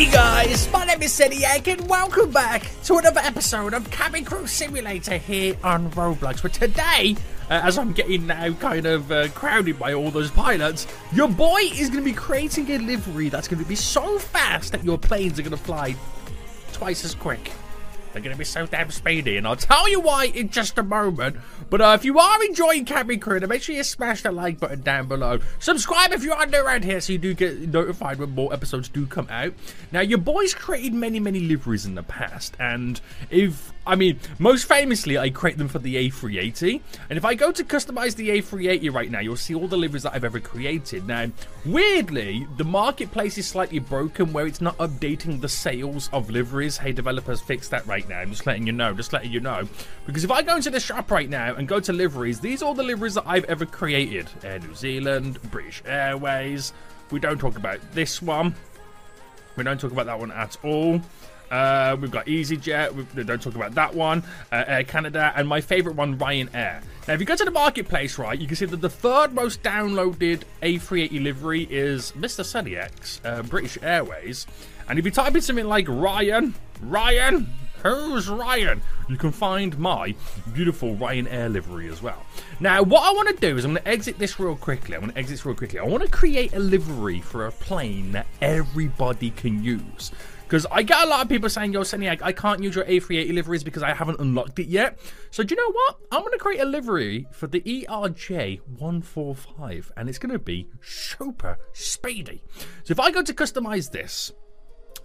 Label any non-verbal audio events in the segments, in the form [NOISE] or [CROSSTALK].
Hey guys, my name is Seniac and welcome back to another episode of Cabin Crew Simulator here on Roblox. But today, uh, as I'm getting now kind of uh, crowded by all those pilots, your boy is going to be creating a livery that's going to be so fast that your planes are going to fly twice as quick. They're going to be so damn speedy, and I'll tell you why in just a moment. But uh, if you are enjoying Cabin Crew, then make sure you smash that like button down below. Subscribe if you are new around here so you do get notified when more episodes do come out. Now, your boys created many, many liveries in the past, and if I mean, most famously, I create them for the A380. And if I go to customize the A380 right now, you'll see all the liveries that I've ever created. Now, weirdly, the marketplace is slightly broken where it's not updating the sales of liveries. Hey, developers, fix that right now. I'm just letting you know, just letting you know. Because if I go into the shop right now and go to liveries, these are all the liveries that I've ever created. Air New Zealand, British Airways. We don't talk about this one. We don't talk about that one at all. Uh, we've got EasyJet. We don't talk about that one. Uh, Air Canada, and my favorite one, Ryanair. Now, if you go to the marketplace, right, you can see that the third most downloaded A380 livery is Mr. Sunnyx, uh, British Airways. And if you type in something like Ryan, Ryan, who's Ryan? You can find my beautiful Ryanair livery as well. Now, what I want to do is I'm going to exit this real quickly. I'm going to exit this real quickly. I want to create a livery for a plane that everybody can use. Because I get a lot of people saying, yo, Seniac, I can't use your A380 liveries because I haven't unlocked it yet. So do you know what? I'm going to create a livery for the ERJ145 and it's going to be super speedy. So if I go to customize this,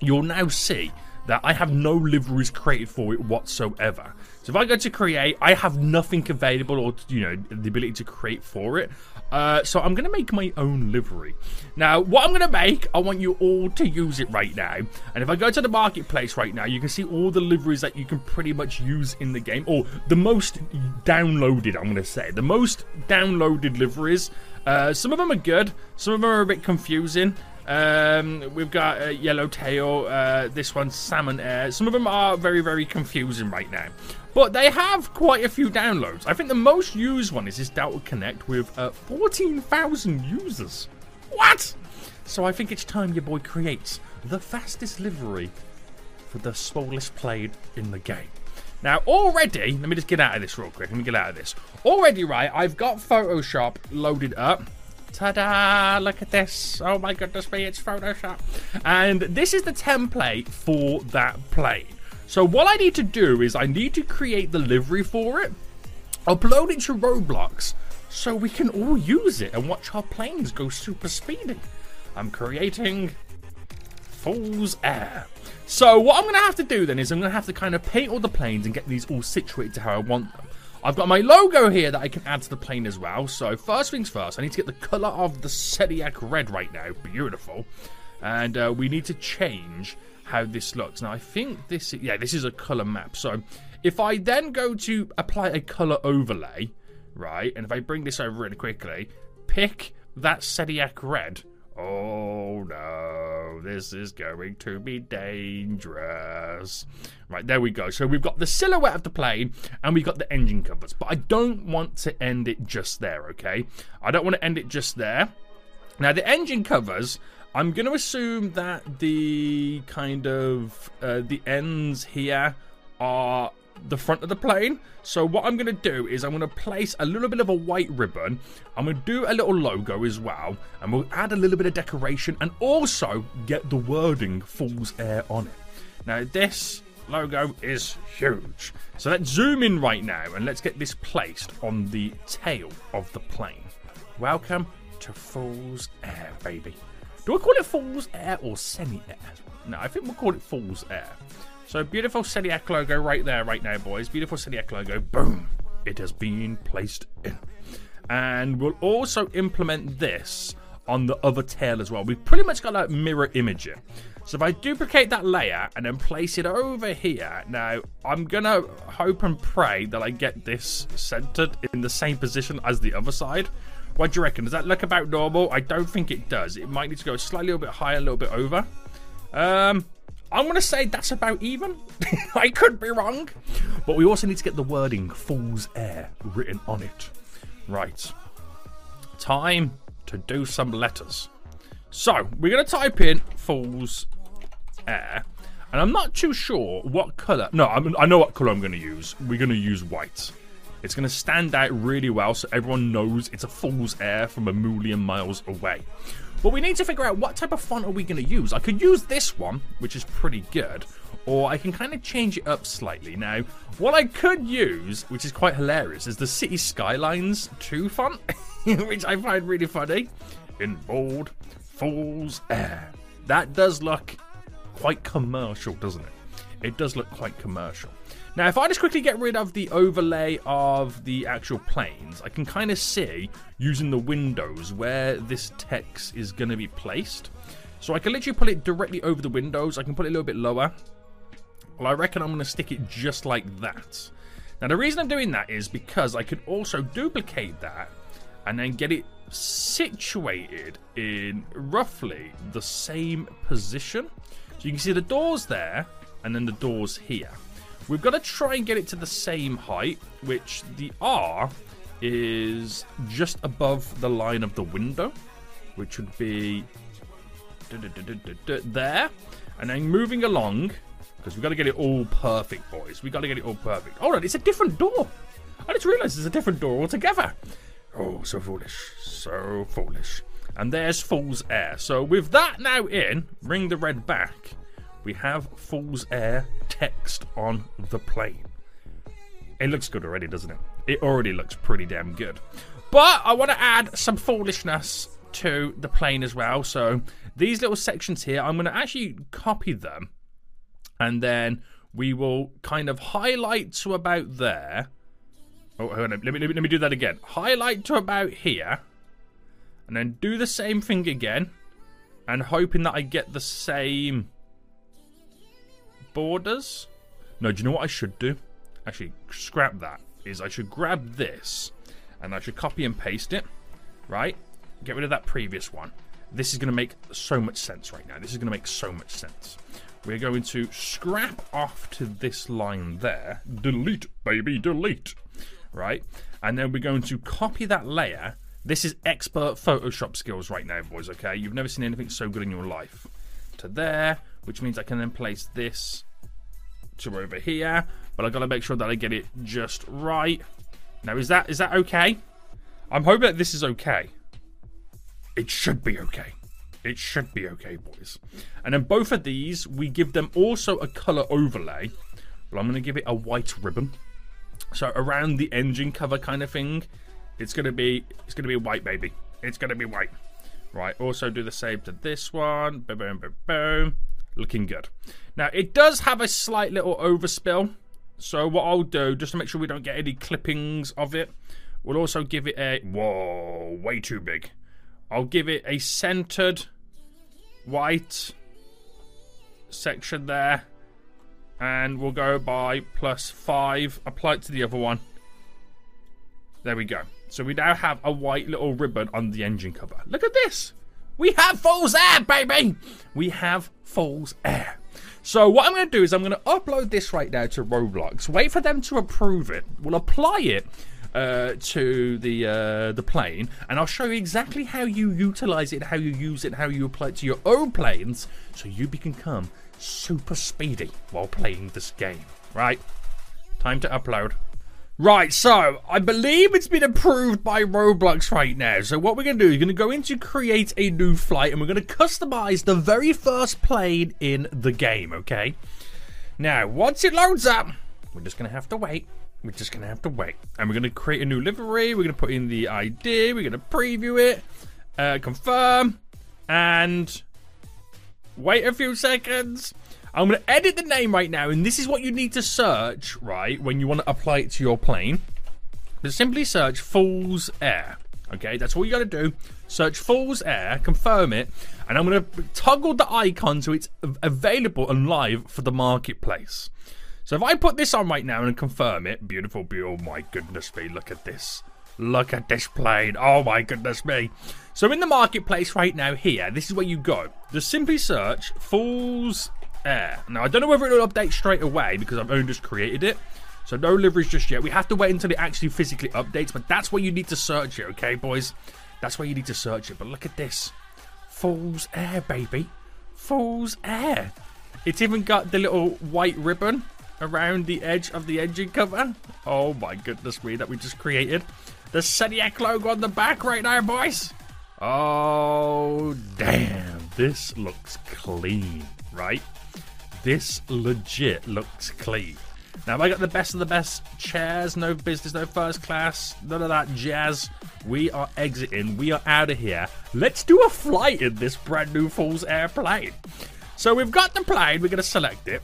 you'll now see that I have no liveries created for it whatsoever. So if I go to create, I have nothing available or, you know, the ability to create for it. Uh, so I'm going to make my own livery. Now, what I'm going to make, I want you all to use it right now. And if I go to the marketplace right now, you can see all the liveries that you can pretty much use in the game. Or the most downloaded, I'm going to say. The most downloaded liveries. Uh, some of them are good. Some of them are a bit confusing. Um, we've got uh, Yellowtail, uh, this one's Salmon Air. Some of them are very, very confusing right now. But they have quite a few downloads. I think the most used one is this Delta Connect with uh, 14,000 users. What? So I think it's time your boy creates the fastest livery for the smallest plane in the game. Now, already, let me just get out of this real quick. Let me get out of this. Already, right, I've got Photoshop loaded up. Ta-da! Look at this. Oh my goodness me, it's Photoshop. And this is the template for that plane. So what I need to do is I need to create the livery for it, upload it to Roblox, so we can all use it and watch our planes go super speedy. I'm creating Fool's Air. So what I'm going to have to do then is I'm going to have to kind of paint all the planes and get these all situated to how I want them. I've got my logo here that I can add to the plane as well. So first things first, I need to get the colour of the Seniac red right now. Beautiful. And uh, we need to change how this looks. Now I think this, is, yeah, this is a colour map. So if I then go to apply a colour overlay, right, and if I bring this over really quickly, pick that Seniac red. Oh no, this is going to be dangerous. Right, there we go. So we've got the silhouette of the plane and we've got the engine covers. But I don't want to end it just there, okay? I don't want to end it just there. Now, the engine covers, I'm going to assume that the kind of uh, the ends here are the front of the plane. So what I'm going to do is I'm going to place a little bit of a white ribbon. I'm going to do a little logo as well. And we'll add a little bit of decoration and also get the wording Fool's Air on it. Now this logo is huge. So let's zoom in right now and let's get this placed on the tail of the plane. Welcome to Fool's Air, baby. Do I call it Fool's Air or Semi Air? No, I think we'll call it Fool's Air. So beautiful Seniac logo right there, right now, boys. Beautiful Seniac logo. Boom. It has been placed in. And we'll also implement this on the other tail as well. We've pretty much got like mirror imaging. So if I duplicate that layer and then place it over here, now I'm gonna hope and pray that I get this centered in the same position as the other side. What do you reckon? Does that look about normal? I don't think it does. It might need to go slightly a little bit higher, a little bit over. Um, I'm to say that's about even. [LAUGHS] I could be wrong. But we also need to get the wording Fool's Air written on it. Right. Time to do some letters. So, we're to type in Fool's Air. And I'm not too sure what color. No, I'm, I know what color I'm going to use. We're going to use white. It's going to stand out really well so everyone knows it's a Fool's Air from a million miles away. But we need to figure out what type of font are we going to use. I could use this one, which is pretty good, or I can kind of change it up slightly. Now, what I could use, which is quite hilarious, is the City Skylines 2 font, [LAUGHS] which I find really funny. In bold, Fool's Air. That does look quite commercial, doesn't it? It does look quite commercial. Now, if I just quickly get rid of the overlay of the actual planes, I can kind of see, using the windows, where this text is going to be placed. So I can literally put it directly over the windows. I can put it a little bit lower. Well, I reckon I'm going to stick it just like that. Now, the reason I'm doing that is because I could also duplicate that and then get it situated in roughly the same position. So you can see the doors there and then the doors here. We've got to try and get it to the same height, which the R is just above the line of the window, which would be there. And then moving along, because we've got to get it all perfect, boys. We've got to get it all perfect. Hold on, it's a different door. I just realised it's a different door altogether. Oh, so foolish. So foolish. And there's Fool's Air. So with that now in, bring the red back we have Fool's Air text on the plane. It looks good already, doesn't it? It already looks pretty damn good. But I want to add some foolishness to the plane as well. So these little sections here, I'm going to actually copy them. And then we will kind of highlight to about there. Oh, hold on. Let me, let me, let me do that again. Highlight to about here. And then do the same thing again. And hoping that I get the same borders. No, do you know what I should do? Actually, scrap that. Is I should grab this and I should copy and paste it, right? Get rid of that previous one. This is going to make so much sense right now. This is going to make so much sense. We're going to scrap off to this line there. Delete, baby, delete. Right? And then we're going to copy that layer. This is expert Photoshop skills right now, boys, okay? You've never seen anything so good in your life. To there which means I can then place this to over here. But i got to make sure that I get it just right. Now, is that is that okay? I'm hoping that this is okay. It should be okay. It should be okay, boys. And then both of these, we give them also a color overlay. But I'm going to give it a white ribbon. So around the engine cover kind of thing, it's to be it's to be white, baby. It's to be white. Right, also do the same to this one. Boom, boom, boom, boom looking good. Now, it does have a slight little overspill. So what I'll do, just to make sure we don't get any clippings of it, we'll also give it a... Whoa, way too big. I'll give it a centered white section there. And we'll go by plus five. Apply it to the other one. There we go. So we now have a white little ribbon on the engine cover. Look at this. We have Fool's Air, baby! We have Fool's Air. So what I'm going to do is I'm going to upload this right now to Roblox. Wait for them to approve it. We'll apply it uh, to the uh, the plane, and I'll show you exactly how you utilize it, how you use it, how you apply it to your own planes, so you can become super speedy while playing this game. Right? Time to upload. Right, so I believe it's been approved by Roblox right now. So what we're going to do is we're going to go into create a new flight and we're going to customize the very first plane in the game, okay? Now, once it loads up, we're just going to have to wait. We're just going to have to wait. And we're going to create a new livery. We're going to put in the ID. We're going to preview it, uh, confirm, and wait a few seconds. I'm going to edit the name right now, and this is what you need to search, right, when you want to apply it to your plane. Just simply search Fool's Air. Okay, that's all you got to do. Search Fool's Air, confirm it, and I'm going to toggle the icon so it's available and live for the marketplace. So if I put this on right now and confirm it, beautiful, beautiful, oh my goodness me, look at this. Look at this plane. Oh my goodness me. So in the marketplace right now here, this is where you go. Just simply search Fool's Air. Now, I don't know whether it'll update straight away because I've only just created it. So no liveries just yet. We have to wait until it actually physically updates, but that's where you need to search it, okay, boys? That's where you need to search it. But look at this. Fool's Air, baby. Fool's Air. It's even got the little white ribbon around the edge of the engine cover. Oh my goodness me, that we just created. The Seniac logo on the back right now, boys. Oh, damn. This looks clean, right? This legit looks clean. Now, I got the best of the best chairs, no business, no first class, none of that jazz. We are exiting. We are out of here. Let's do a flight in this brand new Fool's airplane. So we've got the plane. We're going to select it.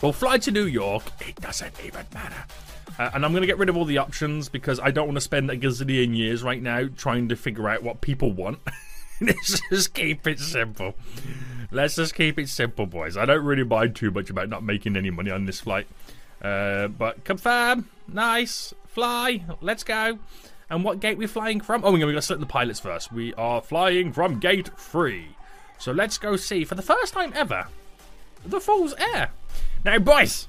We'll fly to New York. It doesn't even matter. Uh, and I'm going to get rid of all the options because I don't want to spend a gazillion years right now trying to figure out what people want. [LAUGHS] Let's just keep it simple. Let's just keep it simple, boys. I don't really mind too much about not making any money on this flight. Uh, but confirm. Nice. Fly. Let's go. And what gate we're flying from? Oh, we're going to select the pilots first. We are flying from gate 3. So let's go see, for the first time ever, the Fool's Air. Now, boys,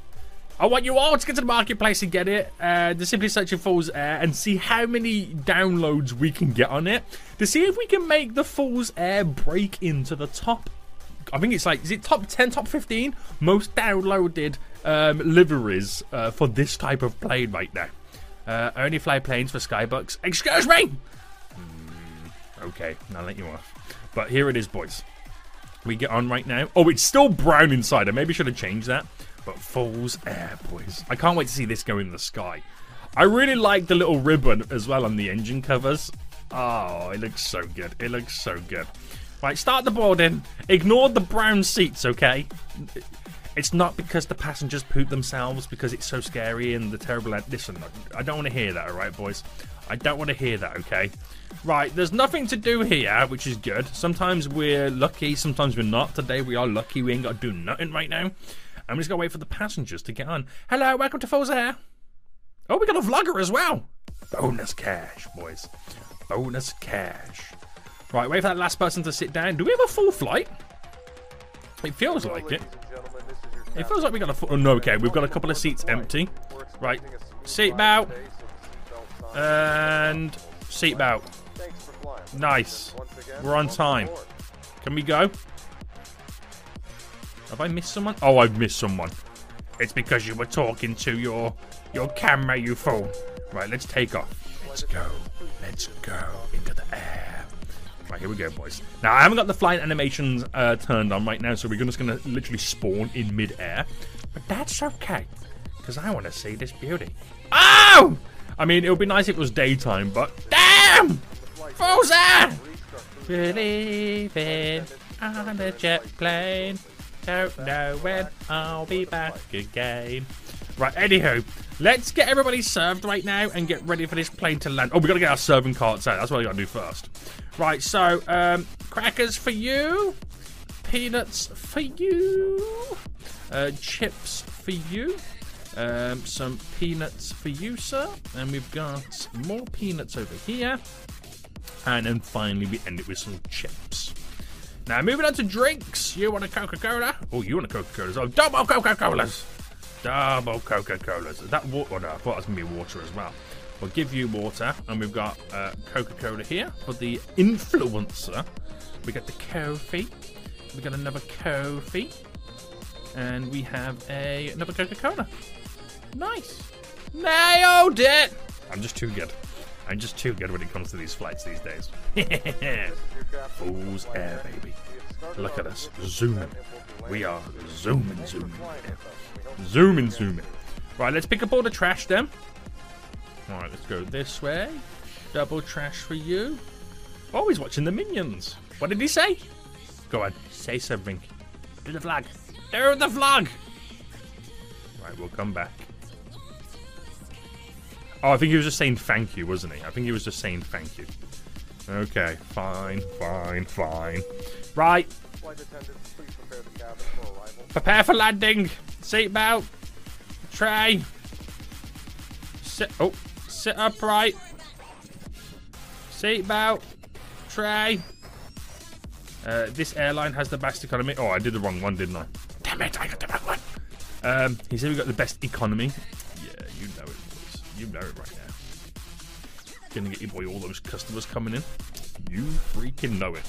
I want you all to get to the marketplace and get it. Uh, to simply search for Fool's Air and see how many downloads we can get on it. To see if we can make the Fool's Air break into the top. I think it's like, is it top 10, top 15 most downloaded um, liveries uh, for this type of plane right now? Uh, only fly planes for Skybucks. Excuse me! Mm, okay, I'll let you off. But here it is, boys. We get on right now. Oh, it's still brown inside. I maybe should have changed that. But Fool's Air, boys. I can't wait to see this go in the sky. I really like the little ribbon as well on the engine covers. Oh, it looks so good. It looks so good. Right, start the boarding. Ignore the brown seats, okay? It's not because the passengers poop themselves because it's so scary and the terrible. Listen, I don't want to hear that, alright, boys? I don't want to hear that, okay? Right, there's nothing to do here, which is good. Sometimes we're lucky, sometimes we're not. Today we are lucky, we ain't got to do nothing right now. I'm just gonna wait for the passengers to get on. Hello, welcome to Fool's Air. Oh, we got a vlogger as well. Bonus cash, boys. Bonus cash. Right, wait for that last person to sit down. Do we have a full flight? It feels like it. It feels like we got a full. Oh, no, okay. We've got a couple of seats empty. Right. Seatbelt. And seatbelt. Nice. We're on time. Can we go? Have I missed someone? Oh, I've missed someone. It's because you were talking to your your camera, you fool. Right, let's take off. Let's go. Let's go into the air. Right, here we go, boys. Now, I haven't got the flight animations uh, turned on right now, so we're just going to literally spawn in mid-air. But that's okay, because I want to see this beauty. Oh! I mean, it would be nice if it was daytime, but damn! Frozen! Believing on a jet plane. Don't know when I'll be back again. Right, anywho, let's get everybody served right now and get ready for this plane to land. Oh, we got to get our serving carts out. That's what we got to do first. Right, so, um, crackers for you. Peanuts for you. Uh, chips for you. Um, some peanuts for you, sir. And we've got more peanuts over here. And then finally, we end it with some chips. Now, moving on to drinks. You want a Coca Cola? Oh, you want a Coca Cola? Oh, double Coca Colas. Double Coca Colas. Is that water? Oh, no, I thought it was going to be water as well. We'll give you water. And we've got uh, Coca Cola here for the influencer. We got the coffee. We got another coffee. And we have a another Coca Cola. Nice. Nailed it! I'm just too good. I'm just too good when it comes to these flights these days. [LAUGHS] Fool's air, baby. Look at us, zooming. We are zooming, zooming. Zooming, zooming. Right, let's pick up all the trash then. Alright, let's go this way. Double trash for you. Oh, he's watching the minions. What did he say? Go on, say something. Do the flag. Do the flag! Right, we'll come back. Oh, I think he was just saying thank you, wasn't he? I think he was just saying thank you. Okay, fine, fine, fine. Right. Prepare for landing. Seatbelt. Tray. Sit. Oh, sit upright. Seatbelt. Tray. Uh, this airline has the best economy. Oh, I did the wrong one, didn't I? Damn it, I got the wrong one. Um, he said we got the best economy. You know it right now. Gonna get your boy all those customers coming in. You freaking know it.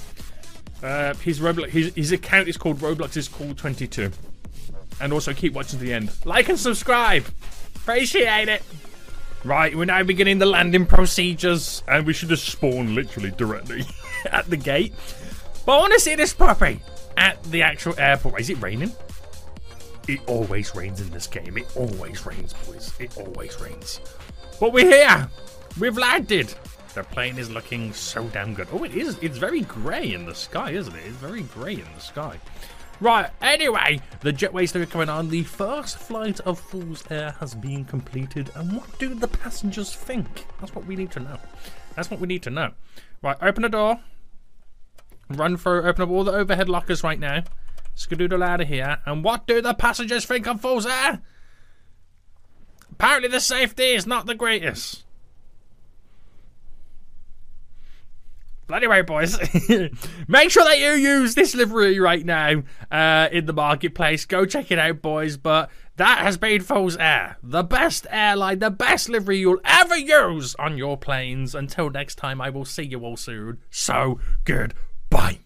Uh, his Roblox, his, his account is called Roblox is called 22. and also keep watching to the end. Like and subscribe. Appreciate it. Right, we're now beginning the landing procedures, and we should just spawn literally directly [LAUGHS] at the gate. But I want to see this puppy at the actual airport. Is it raining? It always rains in this game. It always rains, boys. It always rains. But we're here. We've landed. The plane is looking so damn good. Oh, it is. It's very grey in the sky, isn't it? It's very grey in the sky. Right, anyway, the jetways are coming on. The first flight of Fool's Air has been completed. And what do the passengers think? That's what we need to know. That's what we need to know. Right, open the door. Run through, open up all the overhead lockers right now. Skadoodle out of here. And what do the passengers think of Fool's Air? Apparently the safety is not the greatest. But anyway, boys, [LAUGHS] make sure that you use this livery right now uh, in the marketplace. Go check it out, boys. But that has been Fool's Air, the best airline, the best livery you'll ever use on your planes. Until next time, I will see you all soon. So, goodbye.